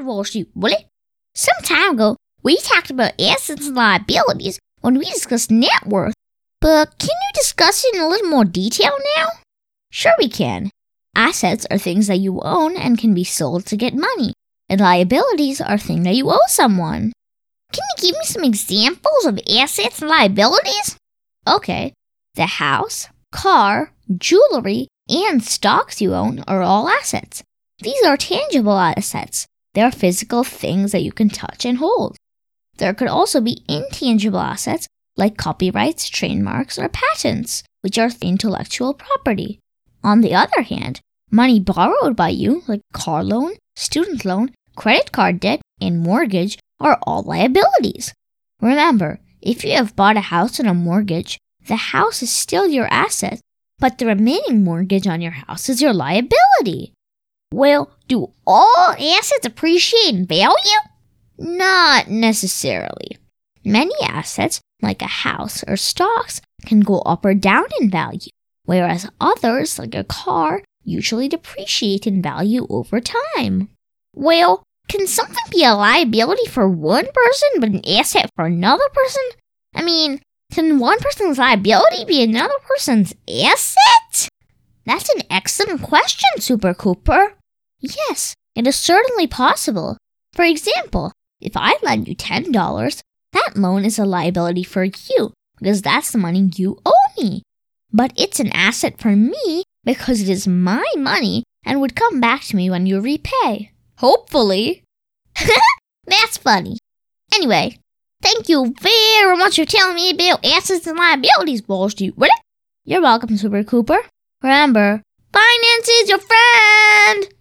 have, Wall Street, will it? Some time ago, we talked about assets and liabilities when we discussed net worth, but can you discuss it in a little more detail now? Sure, we can. Assets are things that you own and can be sold to get money, and liabilities are things that you owe someone. Can you give me some examples of assets and liabilities? Okay, the house, car, jewelry, and stocks you own are all assets. These are tangible assets. They are physical things that you can touch and hold. There could also be intangible assets like copyrights, trademarks, or patents, which are intellectual property. On the other hand, money borrowed by you, like car loan, student loan, credit card debt, and mortgage, are all liabilities. Remember, if you have bought a house on a mortgage, the house is still your asset, but the remaining mortgage on your house is your liability. Well, do all assets appreciate in value? Not necessarily. Many assets, like a house or stocks, can go up or down in value, whereas others, like a car, usually depreciate in value over time. Well, can something be a liability for one person but an asset for another person? I mean, can one person's liability be another person's asset? That's an excellent question, Super Cooper. Yes, it is certainly possible. For example, if I lend you $10, that loan is a liability for you because that's the money you owe me. But it's an asset for me because it is my money and would come back to me when you repay. Hopefully. that's funny. Anyway, thank you very much for telling me about assets and liabilities, Wall Street. You're welcome, Super Cooper. Remember, finance is your friend.